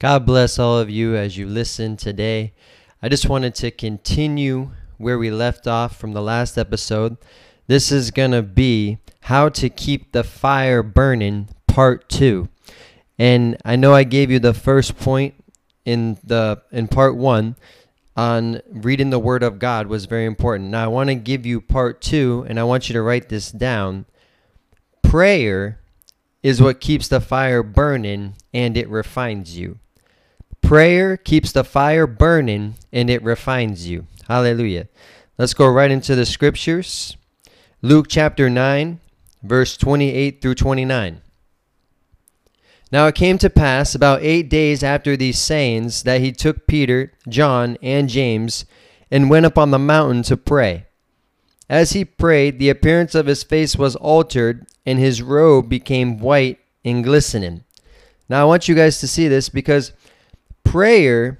God bless all of you as you listen today. I just wanted to continue where we left off from the last episode. This is going to be how to keep the fire burning part 2. And I know I gave you the first point in the in part 1 on reading the word of God was very important. Now I want to give you part 2 and I want you to write this down. Prayer is what keeps the fire burning and it refines you. Prayer keeps the fire burning and it refines you. Hallelujah. Let's go right into the scriptures. Luke chapter 9, verse 28 through 29. Now it came to pass about eight days after these sayings that he took Peter, John, and James and went up on the mountain to pray. As he prayed, the appearance of his face was altered, and his robe became white and glistening. Now I want you guys to see this because prayer,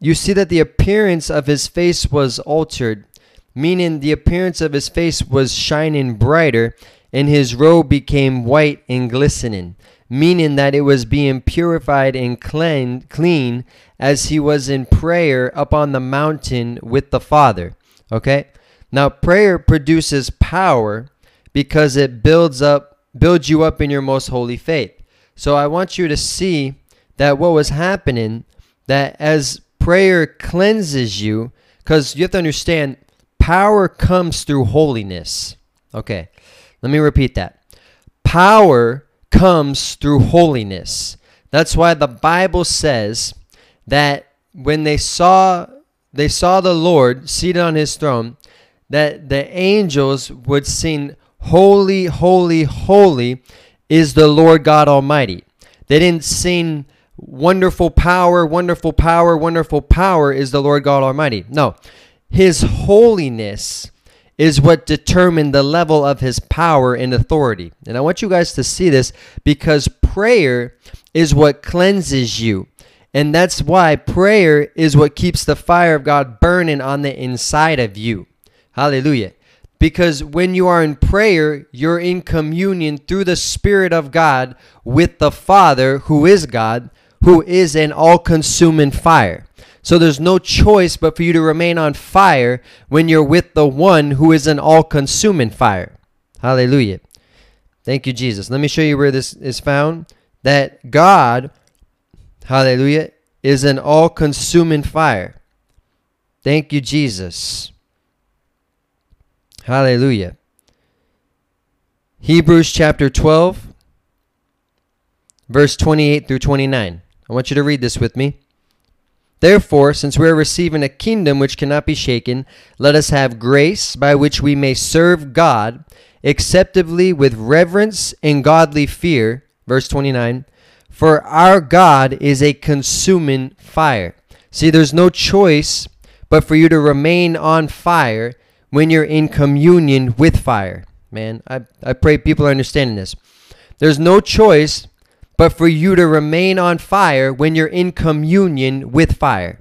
you see that the appearance of his face was altered, meaning the appearance of his face was shining brighter, and his robe became white and glistening, meaning that it was being purified and clean, clean as he was in prayer up on the mountain with the Father. Okay? Now prayer produces power because it builds up builds you up in your most holy faith. So I want you to see that what was happening, that as prayer cleanses you, because you have to understand, power comes through holiness. Okay, let me repeat that. Power comes through holiness. That's why the Bible says that when they saw they saw the Lord seated on his throne, that the angels would sing, Holy, holy, holy is the Lord God Almighty. They didn't sing, Wonderful power, wonderful power, wonderful power is the Lord God Almighty. No, His holiness is what determined the level of His power and authority. And I want you guys to see this because prayer is what cleanses you. And that's why prayer is what keeps the fire of God burning on the inside of you. Hallelujah. Because when you are in prayer, you're in communion through the Spirit of God with the Father, who is God, who is an all consuming fire. So there's no choice but for you to remain on fire when you're with the one who is an all consuming fire. Hallelujah. Thank you, Jesus. Let me show you where this is found. That God, hallelujah, is an all consuming fire. Thank you, Jesus. Hallelujah. Hebrews chapter 12, verse 28 through 29. I want you to read this with me. Therefore, since we are receiving a kingdom which cannot be shaken, let us have grace by which we may serve God acceptably with reverence and godly fear. Verse 29 For our God is a consuming fire. See, there's no choice but for you to remain on fire when you're in communion with fire. Man, I, I pray people are understanding this. There's no choice but for you to remain on fire when you're in communion with fire.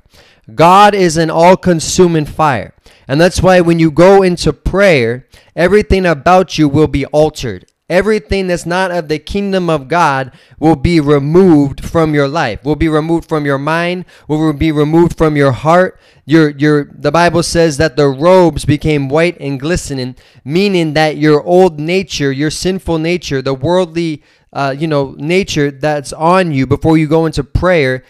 God is an all consuming fire. And that's why when you go into prayer, everything about you will be altered. Everything that's not of the kingdom of God will be removed from your life. Will be removed from your mind, will be removed from your heart. Your your the Bible says that the robes became white and glistening, meaning that your old nature, your sinful nature, the worldly uh, you know, nature that's on you before you go into prayer,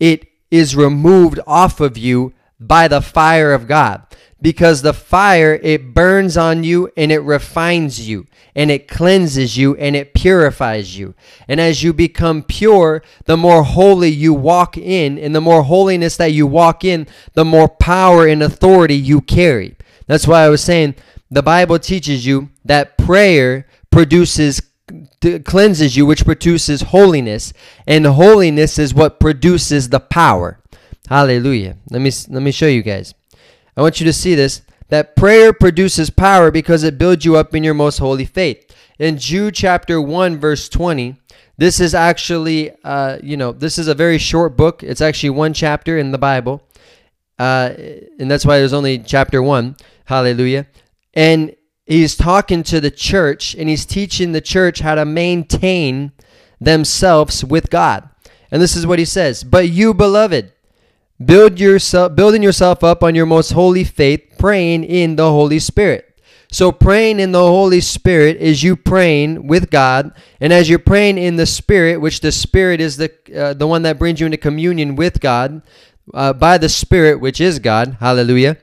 it is removed off of you by the fire of God. Because the fire, it burns on you and it refines you and it cleanses you and it purifies you. And as you become pure, the more holy you walk in, and the more holiness that you walk in, the more power and authority you carry. That's why I was saying the Bible teaches you that prayer produces cleanses you, which produces holiness, and holiness is what produces the power. Hallelujah. Let me let me show you guys. I want you to see this that prayer produces power because it builds you up in your most holy faith. In Jude chapter 1 verse 20, this is actually uh, you know, this is a very short book. It's actually one chapter in the Bible. Uh, and that's why there's only chapter 1. Hallelujah. And he's talking to the church and he's teaching the church how to maintain themselves with God. And this is what he says But you, beloved, build yourself, building yourself up on your most holy faith, praying in the Holy Spirit. So praying in the Holy Spirit is you praying with God, and as you're praying in the Spirit, which the Spirit is the uh, the one that brings you into communion with God uh, by the Spirit, which is God. Hallelujah.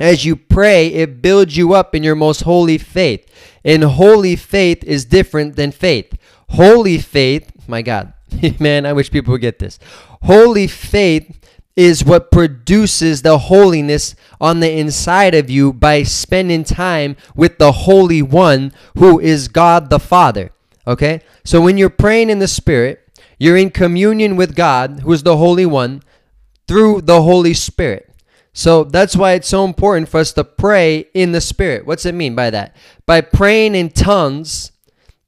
As you pray, it builds you up in your most holy faith. And holy faith is different than faith. Holy faith, my God, man, I wish people would get this. Holy faith is what produces the holiness on the inside of you by spending time with the Holy One who is God the Father. Okay? So when you're praying in the Spirit, you're in communion with God, who is the Holy One, through the Holy Spirit. So that's why it's so important for us to pray in the Spirit. What's it mean by that? By praying in tongues,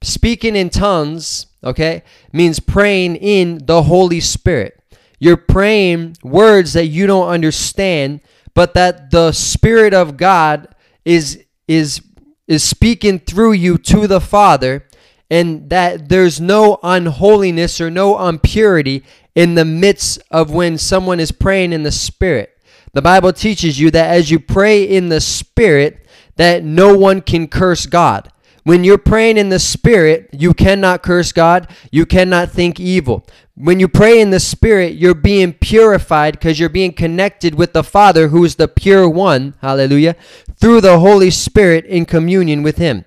speaking in tongues, okay, means praying in the Holy Spirit. You're praying words that you don't understand, but that the Spirit of God is is is speaking through you to the Father, and that there's no unholiness or no impurity in the midst of when someone is praying in the Spirit. The Bible teaches you that as you pray in the Spirit, that no one can curse God. When you're praying in the Spirit, you cannot curse God. You cannot think evil. When you pray in the Spirit, you're being purified because you're being connected with the Father, who is the pure one, hallelujah, through the Holy Spirit in communion with Him.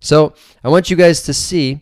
So I want you guys to see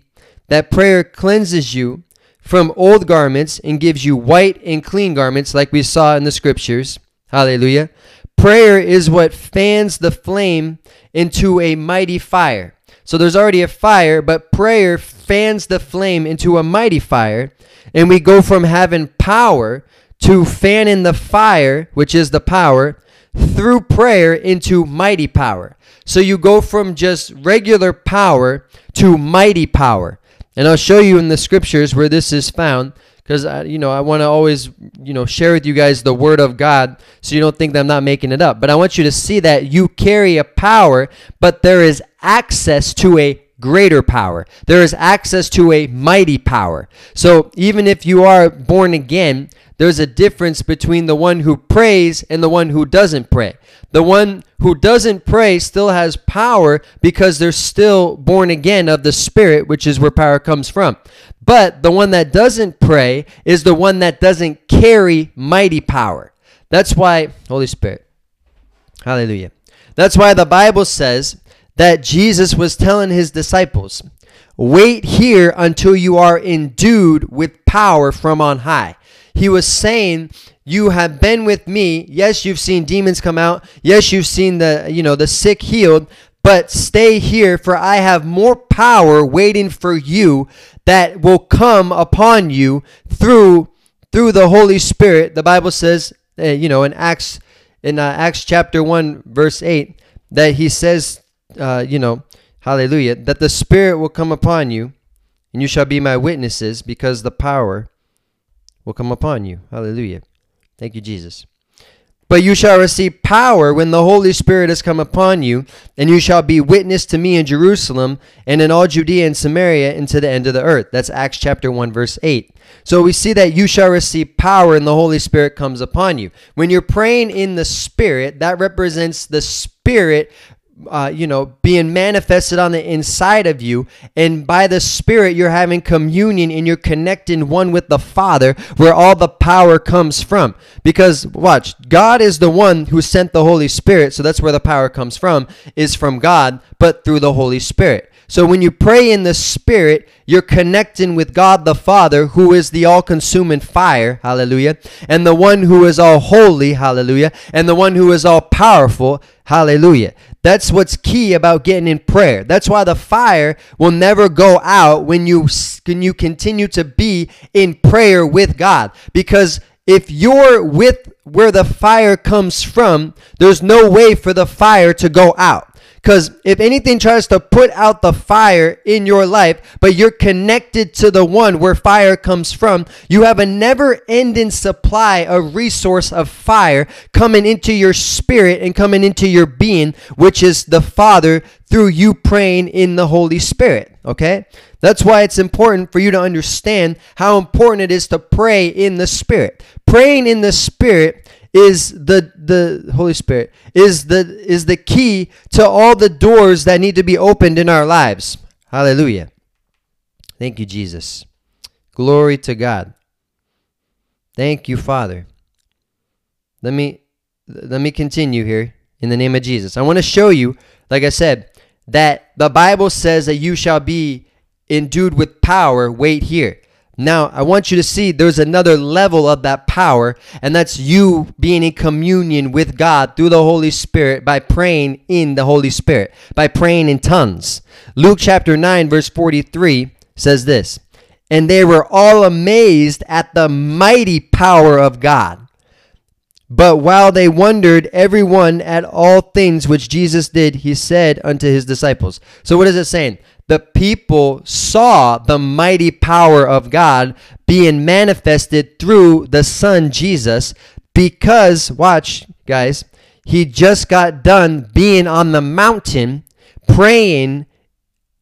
that prayer cleanses you from old garments and gives you white and clean garments, like we saw in the scriptures. Hallelujah. Prayer is what fans the flame into a mighty fire. So there's already a fire, but prayer fans the flame into a mighty fire. And we go from having power to fanning the fire, which is the power, through prayer into mighty power. So you go from just regular power to mighty power. And I'll show you in the scriptures where this is found because you know I want to always you know share with you guys the word of God so you don't think that I'm not making it up. But I want you to see that you carry a power, but there is access to a greater power. There is access to a mighty power. So even if you are born again, there's a difference between the one who prays and the one who doesn't pray. The one who doesn't pray still has power because they're still born again of the Spirit, which is where power comes from. But the one that doesn't pray is the one that doesn't carry mighty power. That's why, Holy Spirit, hallelujah. That's why the Bible says that Jesus was telling his disciples, Wait here until you are endued with power from on high. He was saying, you have been with me. Yes, you've seen demons come out. Yes, you've seen the, you know, the sick healed, but stay here for I have more power waiting for you that will come upon you through through the Holy Spirit. The Bible says, uh, you know, in Acts in uh, Acts chapter 1 verse 8 that he says, uh, you know, hallelujah, that the Spirit will come upon you and you shall be my witnesses because the power will come upon you. Hallelujah. Thank you, Jesus. But you shall receive power when the Holy Spirit has come upon you, and you shall be witness to me in Jerusalem and in all Judea and Samaria and to the end of the earth. That's Acts chapter 1, verse 8. So we see that you shall receive power and the Holy Spirit comes upon you. When you're praying in the Spirit, that represents the Spirit uh, you know, being manifested on the inside of you. And by the Spirit, you're having communion and you're connecting one with the Father, where all the power comes from. Because, watch, God is the one who sent the Holy Spirit. So that's where the power comes from, is from God, but through the Holy Spirit. So when you pray in the Spirit, you're connecting with God the Father, who is the all consuming fire, hallelujah, and the one who is all holy, hallelujah, and the one who is all powerful, hallelujah. That's what's key about getting in prayer. That's why the fire will never go out when you when you continue to be in prayer with God because if you're with where the fire comes from, there's no way for the fire to go out Because if anything tries to put out the fire in your life, but you're connected to the one where fire comes from, you have a never ending supply of resource of fire coming into your spirit and coming into your being, which is the Father through you praying in the Holy Spirit. Okay? That's why it's important for you to understand how important it is to pray in the Spirit. Praying in the Spirit is the the Holy Spirit is the is the key to all the doors that need to be opened in our lives. Hallelujah. Thank you, Jesus. Glory to God. Thank you, Father. Let me let me continue here in the name of Jesus. I want to show you, like I said, that the Bible says that you shall be endued with power, wait here. Now, I want you to see there's another level of that power, and that's you being in communion with God through the Holy Spirit by praying in the Holy Spirit, by praying in tongues. Luke chapter 9, verse 43 says this And they were all amazed at the mighty power of God. But while they wondered, every one at all things which Jesus did, he said unto his disciples. So, what is it saying? The people saw the mighty power of God being manifested through the Son Jesus because, watch, guys, he just got done being on the mountain praying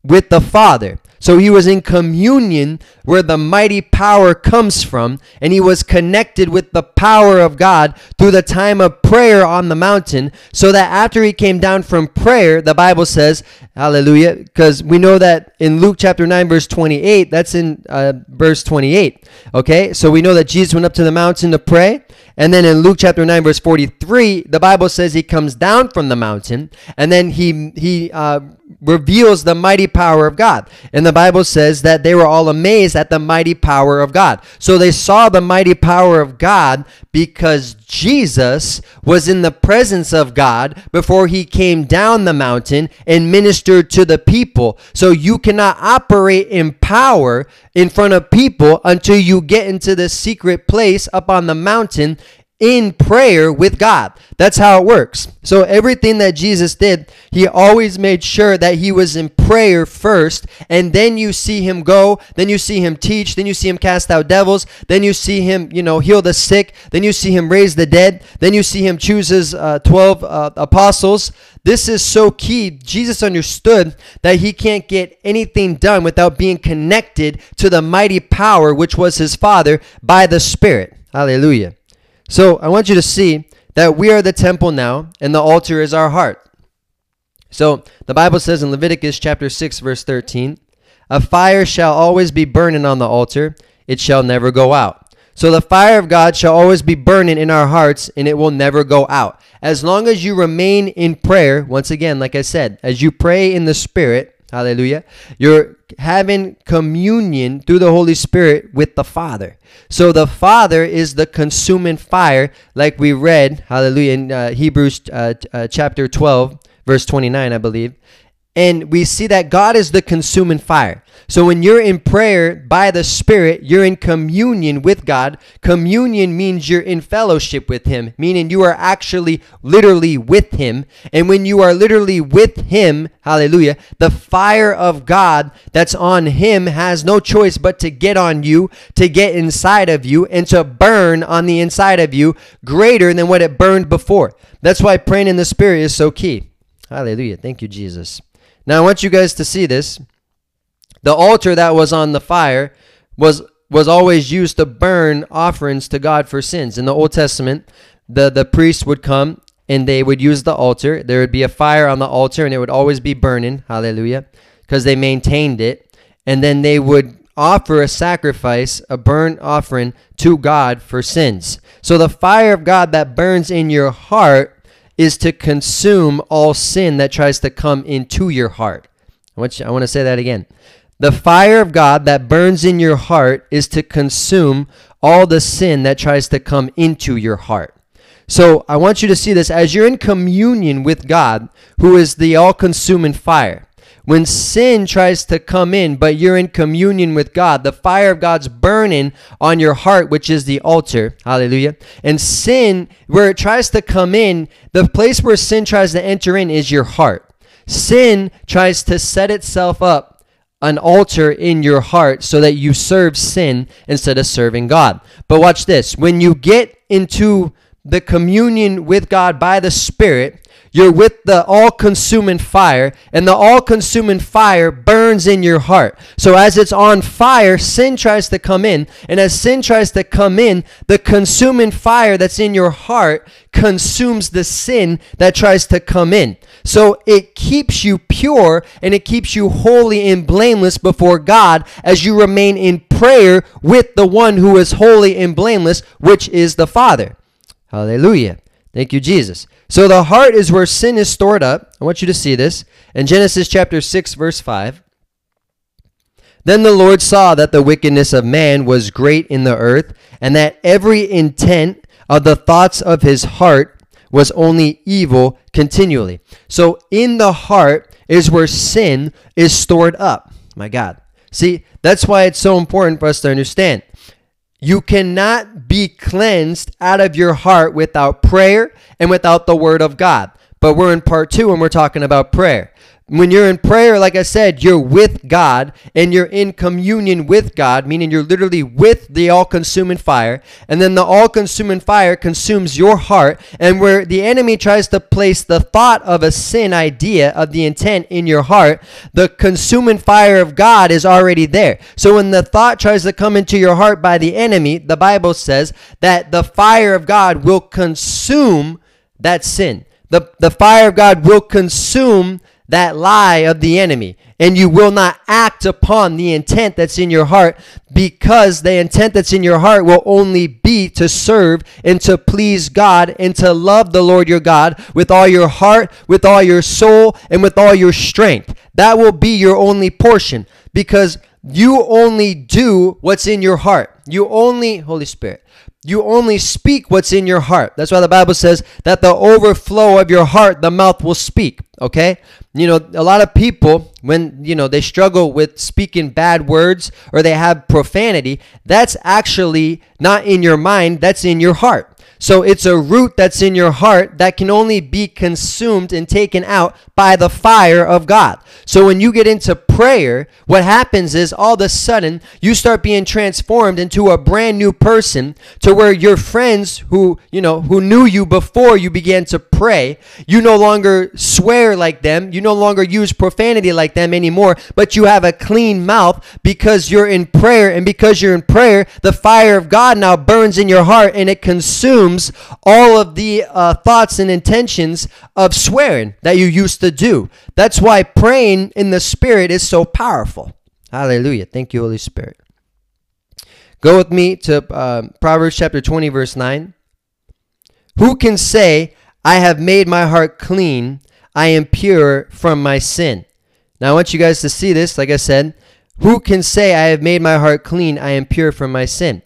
with the Father. So he was in communion where the mighty power comes from, and he was connected with the power of God through the time of prayer on the mountain. So that after he came down from prayer, the Bible says, Hallelujah, because we know that in Luke chapter 9, verse 28, that's in uh, verse 28. Okay, so we know that Jesus went up to the mountain to pray. And then in Luke chapter 9, verse 43, the Bible says he comes down from the mountain and then he, he uh, reveals the mighty power of God. And the Bible says that they were all amazed at the mighty power of God. So they saw the mighty power of God because Jesus was in the presence of God before he came down the mountain and ministered to the people. So you cannot operate in power in front of people until you get into the secret place up on the mountain in prayer with God. That's how it works. So everything that Jesus did, he always made sure that he was in prayer first, and then you see him go, then you see him teach, then you see him cast out devils, then you see him, you know, heal the sick, then you see him raise the dead, then you see him choose his uh, 12 uh, apostles. This is so key. Jesus understood that he can't get anything done without being connected to the mighty power which was his Father by the Spirit. Hallelujah. So I want you to see that we are the temple now, and the altar is our heart. So the Bible says in Leviticus chapter 6, verse 13, A fire shall always be burning on the altar, it shall never go out. So the fire of God shall always be burning in our hearts, and it will never go out. As long as you remain in prayer, once again, like I said, as you pray in the Spirit, Hallelujah. You're having communion through the Holy Spirit with the Father. So the Father is the consuming fire, like we read, hallelujah, in uh, Hebrews uh, uh, chapter 12, verse 29, I believe. And we see that God is the consuming fire. So when you're in prayer by the Spirit, you're in communion with God. Communion means you're in fellowship with Him, meaning you are actually literally with Him. And when you are literally with Him, hallelujah, the fire of God that's on Him has no choice but to get on you, to get inside of you, and to burn on the inside of you greater than what it burned before. That's why praying in the Spirit is so key. Hallelujah. Thank you, Jesus. Now, I want you guys to see this. The altar that was on the fire was was always used to burn offerings to God for sins. In the Old Testament, the, the priest would come and they would use the altar. There would be a fire on the altar and it would always be burning. Hallelujah. Because they maintained it. And then they would offer a sacrifice, a burnt offering to God for sins. So the fire of God that burns in your heart is to consume all sin that tries to come into your heart. I want, you, I want to say that again. The fire of God that burns in your heart is to consume all the sin that tries to come into your heart. So I want you to see this as you're in communion with God, who is the all consuming fire. When sin tries to come in, but you're in communion with God, the fire of God's burning on your heart, which is the altar. Hallelujah. And sin, where it tries to come in, the place where sin tries to enter in is your heart. sin tries to set itself up an altar in your heart so that you serve sin instead of serving God. But watch this. When you get into the communion with God by the Spirit, you're with the all consuming fire, and the all consuming fire burns in your heart. So, as it's on fire, sin tries to come in. And as sin tries to come in, the consuming fire that's in your heart consumes the sin that tries to come in. So, it keeps you pure and it keeps you holy and blameless before God as you remain in prayer with the one who is holy and blameless, which is the Father. Hallelujah. Thank you, Jesus. So the heart is where sin is stored up. I want you to see this. In Genesis chapter 6, verse 5. Then the Lord saw that the wickedness of man was great in the earth, and that every intent of the thoughts of his heart was only evil continually. So in the heart is where sin is stored up. My God. See, that's why it's so important for us to understand. You cannot be cleansed out of your heart without prayer and without the word of God. But we're in part two and we're talking about prayer. When you're in prayer, like I said, you're with God and you're in communion with God, meaning you're literally with the all consuming fire. And then the all consuming fire consumes your heart. And where the enemy tries to place the thought of a sin idea, of the intent in your heart, the consuming fire of God is already there. So when the thought tries to come into your heart by the enemy, the Bible says that the fire of God will consume that sin. The, the fire of God will consume that lie of the enemy and you will not act upon the intent that's in your heart because the intent that's in your heart will only be to serve and to please God and to love the Lord your God with all your heart, with all your soul, and with all your strength. That will be your only portion because you only do what's in your heart. You only, Holy Spirit, you only speak what's in your heart. That's why the Bible says that the overflow of your heart, the mouth will speak. Okay? You know, a lot of people, when, you know, they struggle with speaking bad words or they have profanity, that's actually not in your mind, that's in your heart. So it's a root that's in your heart that can only be consumed and taken out by the fire of God. So when you get into prayer, what happens is all of a sudden you start being transformed into a brand new person to where your friends who, you know, who knew you before you began to pray, you no longer swear like them, you no longer use profanity like them anymore, but you have a clean mouth because you're in prayer and because you're in prayer, the fire of God now burns in your heart and it consumes all of the uh, thoughts and intentions of swearing that you used to do. That's why praying in the Spirit is so powerful. Hallelujah. Thank you, Holy Spirit. Go with me to uh, Proverbs chapter 20, verse 9. Who can say, I have made my heart clean, I am pure from my sin? Now, I want you guys to see this. Like I said, who can say, I have made my heart clean, I am pure from my sin?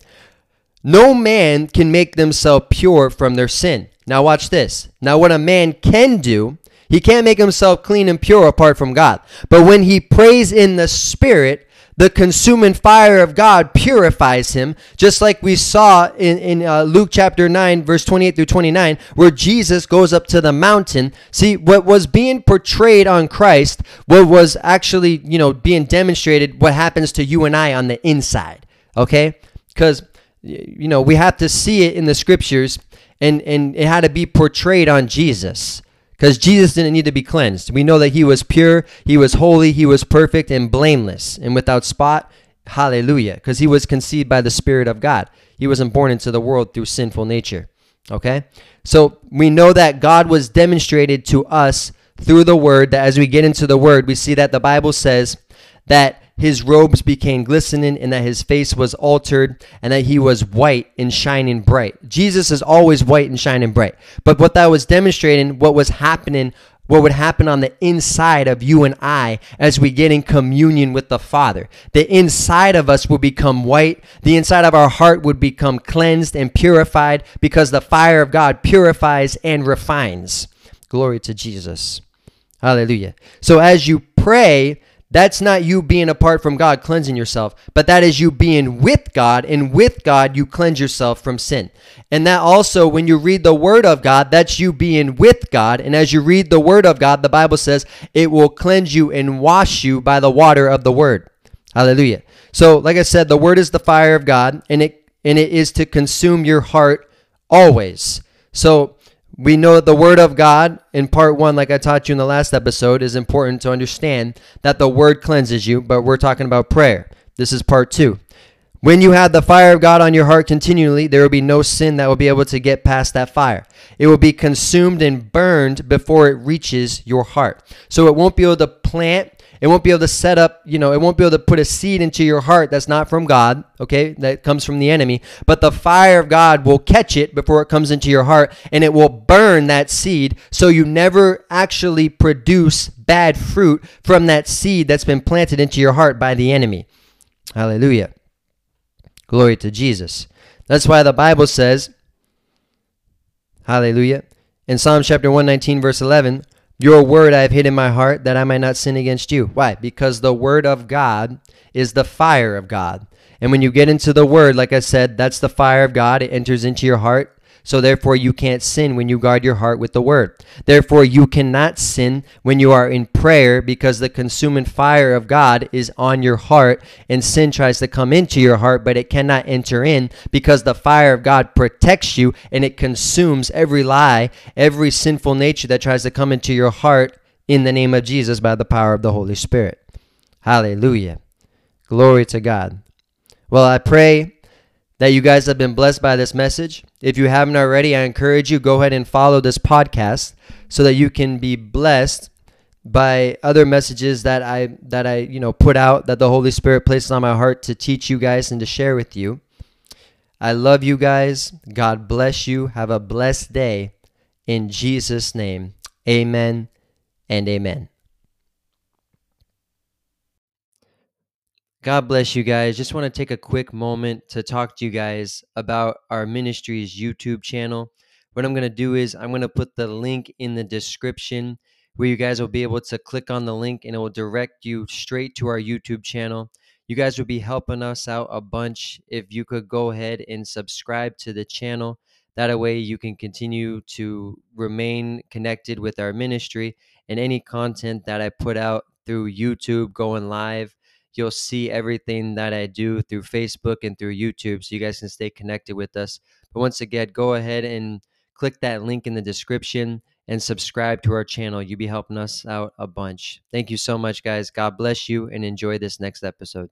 No man can make themselves pure from their sin. Now, watch this. Now, what a man can do he can't make himself clean and pure apart from God. But when he prays in the Spirit, the consuming fire of God purifies him, just like we saw in, in uh, Luke chapter 9, verse 28 through 29, where Jesus goes up to the mountain. See, what was being portrayed on Christ, what was actually, you know, being demonstrated, what happens to you and I on the inside, okay? Because, you know, we have to see it in the scriptures, and, and it had to be portrayed on Jesus because Jesus didn't need to be cleansed. We know that he was pure, he was holy, he was perfect and blameless and without spot. Hallelujah. Because he was conceived by the Spirit of God. He wasn't born into the world through sinful nature. Okay? So we know that God was demonstrated to us through the Word, that as we get into the Word, we see that the Bible says that his robes became glistening and that his face was altered and that he was white and shining bright. Jesus is always white and shining bright. But what that was demonstrating, what was happening, what would happen on the inside of you and I as we get in communion with the Father. The inside of us would become white. The inside of our heart would become cleansed and purified because the fire of God purifies and refines. Glory to Jesus. Hallelujah. So as you pray, That's not you being apart from God, cleansing yourself, but that is you being with God, and with God, you cleanse yourself from sin. And that also, when you read the Word of God, that's you being with God. And as you read the Word of God, the Bible says it will cleanse you and wash you by the water of the Word. Hallelujah. So, like I said, the Word is the fire of God, and it and it is to consume your heart always. So, we know that the Word of God in part one, like I taught you in the last episode, is important to understand that the Word cleanses you, but we're talking about prayer. This is part two. When you have the fire of God on your heart continually, there will be no sin that will be able to get past that fire. It will be consumed and burned before it reaches your heart. So it won't be able to plant it won't be able to set up, you know, it won't be able to put a seed into your heart that's not from God, okay? That comes from the enemy. But the fire of God will catch it before it comes into your heart and it will burn that seed so you never actually produce bad fruit from that seed that's been planted into your heart by the enemy. Hallelujah. Glory to Jesus. That's why the Bible says, Hallelujah. In Psalm chapter 119, verse 11, your word I have hid in my heart that I might not sin against you. Why? Because the word of God is the fire of God. And when you get into the word, like I said, that's the fire of God. It enters into your heart. So therefore, you can't sin when you guard your heart with the word. Therefore, you cannot sin when you are in prayer because the consuming fire of God is on your heart and sin tries to come into your heart, but it cannot enter in because the fire of God protects you and it consumes every lie, every sinful nature that tries to come into your heart in the name of Jesus by the power of the Holy Spirit. Hallelujah. Glory to God. Well, I pray that you guys have been blessed by this message. If you haven't already, I encourage you go ahead and follow this podcast so that you can be blessed by other messages that I that I, you know, put out that the Holy Spirit places on my heart to teach you guys and to share with you. I love you guys. God bless you. Have a blessed day in Jesus name. Amen and amen. God bless you guys. Just want to take a quick moment to talk to you guys about our ministry's YouTube channel. What I'm going to do is I'm going to put the link in the description where you guys will be able to click on the link and it will direct you straight to our YouTube channel. You guys will be helping us out a bunch if you could go ahead and subscribe to the channel. That way you can continue to remain connected with our ministry and any content that I put out through YouTube going live You'll see everything that I do through Facebook and through YouTube so you guys can stay connected with us. But once again, go ahead and click that link in the description and subscribe to our channel. You'll be helping us out a bunch. Thank you so much, guys. God bless you and enjoy this next episode.